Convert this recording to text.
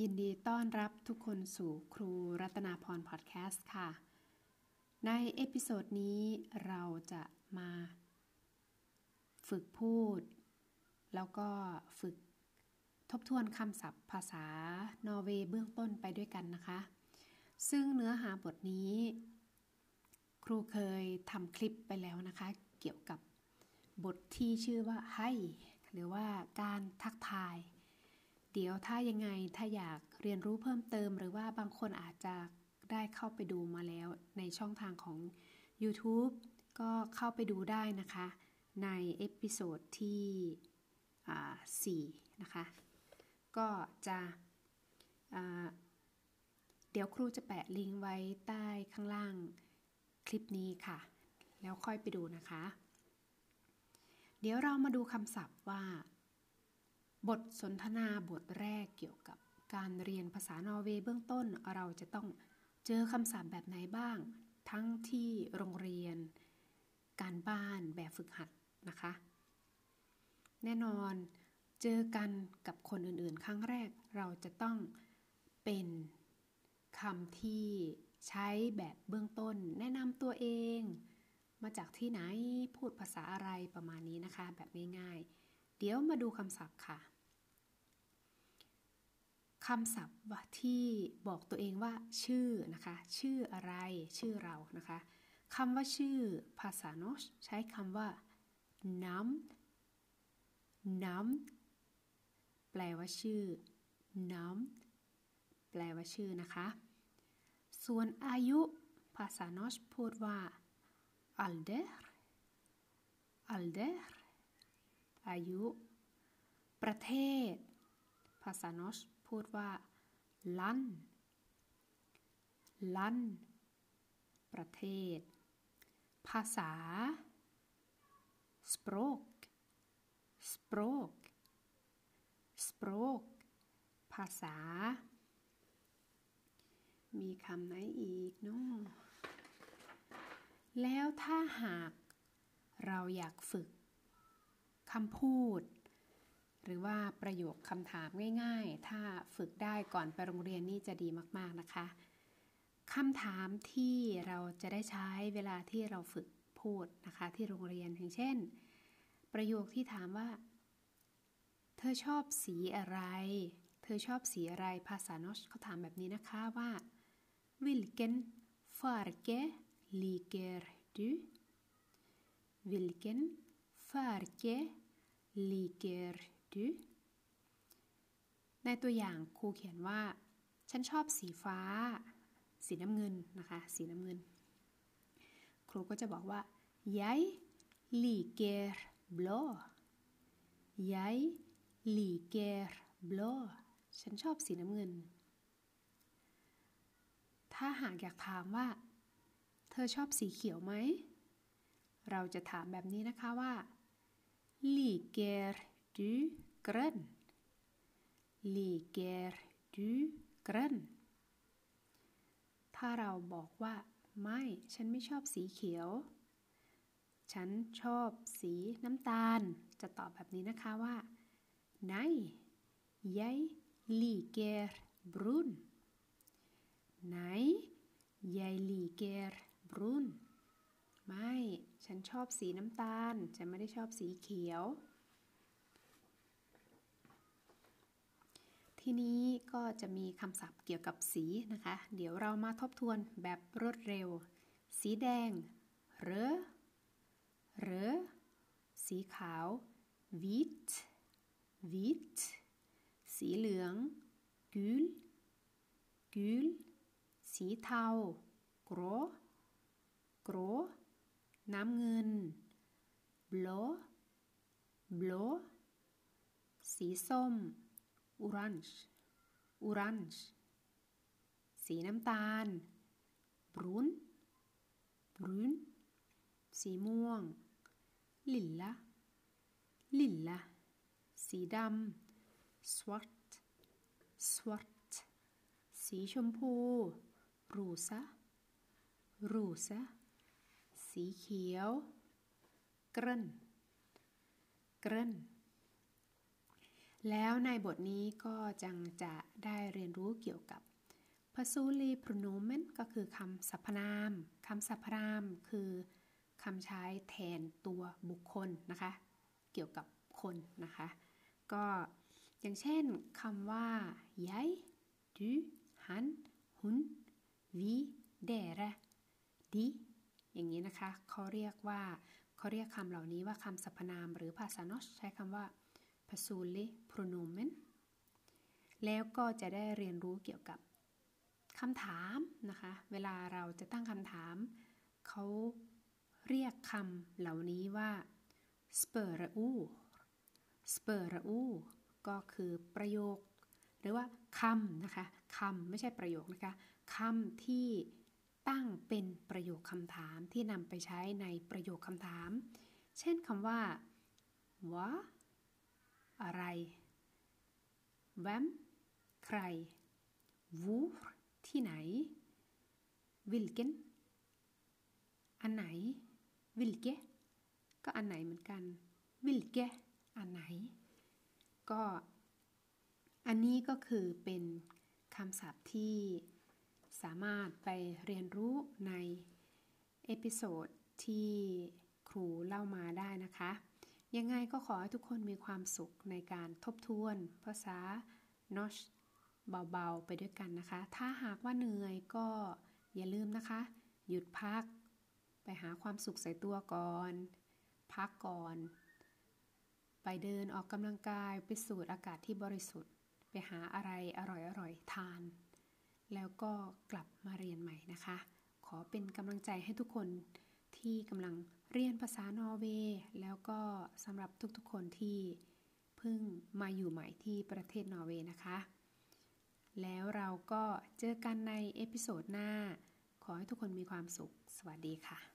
ยินดีต้อนรับทุกคนสู่ครูรัตนาพรพอดแคสต์ค่ะ ใน episode นี้เราจะมา ฝึกพูด แล้วก็ฝึกทบทวนคำศัพท์ภาษานอร์เวย์เบื้องต้นไปด้วยกันนะคะ ซึ่งเนื้อหาบทนี้ ครูเคยทำคลิปไปแล้วนะคะ เกี่ยวกับบทที่ชื่อว่า Heiหรือว่าการทักทาย เดี๋ยวถ้ายังไงถ้าอยากเรียนรู้เพิ่มเติม หรือว่าบางคนอาจจะได้เข้าไปดูมาแล้วในช่องทางของ YouTube ก็เข้าไปดูได้นะคะ ใน episode ที่4นะคะ ก็จะเดี๋ยวครูจะแปะลิงก์ไว้ใต้ข้างล่างคลิปนี้ค่ะ แล้วค่อยไปดูนะคะ เดี๋ยวเรามาดูคำศัพท์ว่า บทสนทนาบทแรกเกี่ยวกับการเรียนภาษานอร์เวย์เบื้องต้นเราจะต้องเจอคำศัพท์แบบไหนบ้าง ทั้งที่โรงเรียน การบ้านแบบฝึกหัดนะคะ แน่นอนเจอกันกับคนอื่นๆ ครั้งแรกเราจะต้องเป็นคำที่ใช้แบบเบื้องต้น แนะนำตัวเอง มาจากที่ไหนพูดภาษาอะไรประมาณนี้นะคะ แบบง่ายๆ เดี๋ยวมาดูคำศัพท์ค่ะ คำศัพท์ที่บอกตัวเองว่าชื่อนะคะ ชื่ออะไรชื่อเรานะคะคำว่าชื่อภาษาโนชใช้คำว่าน้ำน้ำแปลว่าชื่อน้ำแปลว่าชื่อนะคะ ส่วนอายุภาษาโนชพูดว่า alder alder อายุ ประเทศ ภาษานอชพูดว่า ลันลันประเทศ ภาษา språk språk språk ภาษา มีคำไหนอีกเนาะแล้วถ้าหากเราอยากฝึกคำพูด หรือว่าประโยคคำถามง่ายๆ ถ้าฝึกได้ก่อนไปโรงเรียนนี่จะดีมากๆนะคะคำถามที่เราจะได้ใช้เวลาที่เราฝึกพูดนะคะที่โรงเรียนอย่างเช่น ประโยคที่ถามว่า เธอชอบสีอะไร เธอชอบสีอะไรภาษานอชเขาถามแบบนี้นะคะว่า vilken farge liker du? Hvilken farge liker du? ในตัวอย่างครูเขียนว่า ฉันชอบสีฟ้า สีน้ำเงินนะคะ สีน้ำเงิน ครูก็จะบอกว่า jeg liker blå jeg liker blå ฉันชอบสีน้ำเงิน ถ้าหากอยากถามว่า เธอชอบสีเขียวไหม เราจะถามแบบนี้นะคะว่า liker du grønn liker du grønn ถ้าเราบอกว่า ไม่ ฉันไม่ชอบสีเขียว ฉันชอบสีน้ำตาล จะตอบแบบนี้นะคะว่า nei jeg liker brun nei jeg liker รุ่นไม่ ฉันชอบสีน้ำตาล ฉันไม่ได้ชอบสีเขียว ทีนี้ก็จะมีคำศัพท์เกี่ยวกับสีนะคะ เดี๋ยวเรามาทบทวนแบบรวดเร็ว สีแดงเรเรสีขาว vit vit สีเหลือง gul gul สีเทา grå กรน้ำเงิน blå blå สีส้ม orange orange สีน้ำตาล brun brun สีม่วง lilla lilla สีดำ svart svart สีชมพู rosa rosa สีเขียวกรนกรน แล้วในบทนี้ก็จังจะได้เรียนรู้เกี่ยวกับ personally pronomen ก็คือคำสรรพนามคำสรรพนามคือคำใช้แทนตัวบุคคลนะคะ เกี่ยวกับคนนะคะ ก็อย่างเช่นคำว่า jeg du han hun vi dere de อย่างนี้นะคะเขาเรียกว่าเขาเรียกคำเหล่านี้ว่าคำสรรพนาม หรือภาษาโนชใช้คำว่า personally pronomen แล้วก็จะได้เรียนรู้เกี่ยวกับคำถามนะคะ เวลาเราจะตั้งคำถาม เขาเรียกคำเหล่านี้ว่า spøre ord spøre ord ก็คือประโยค หรือว่าคำนะคะคำไม่ใช่ประโยคนะคะคำที่ตั้งเป็นประโยคคำถามที่นำไปใช้ในประโยคคำถาม เช่นคำว่าวะ อะไร แวมใคร วูที่ไหน วิลเกนอันไหน วิลเกก็อันไหนเหมือนกัน hvilke อันไหน ก็อันนี้ก็คือเป็นคำศัพท์ที่สามารถไปเรียนรู้ใน episode ที่ครูเล่ามาได้นะคะ ยังไงก็ขอให้ทุกคนมีความสุขในการทบทวนภาษา norsk เบาๆ ไปด้วยกันนะคะ ถ้าหากว่าเหนื่อยก็อย่าลืมนะคะ หยุดพัก ไปหาความสุขใส่ตัวก่อน พักก่อน ไปเดินออกกำลังกาย ไปสูดอากาศที่บริสุทธิ์ ไปหาอะไรอร่อยๆ ทาน แล้วก็กลับมาเรียนใหม่นะคะ ขอเป็นกำลังใจให้ทุกคนที่กำลังเรียนภาษานอร์เวย์ ก็สำหรับทุกๆคนที่เพิ่งมาอยู่ใหม่ที่ประเทศนอร์เวย์นะคะ แล้วเราก็เจอกันใน episode หน้า ขอให้ทุกคนมีความสุข สวัสดีค่ะ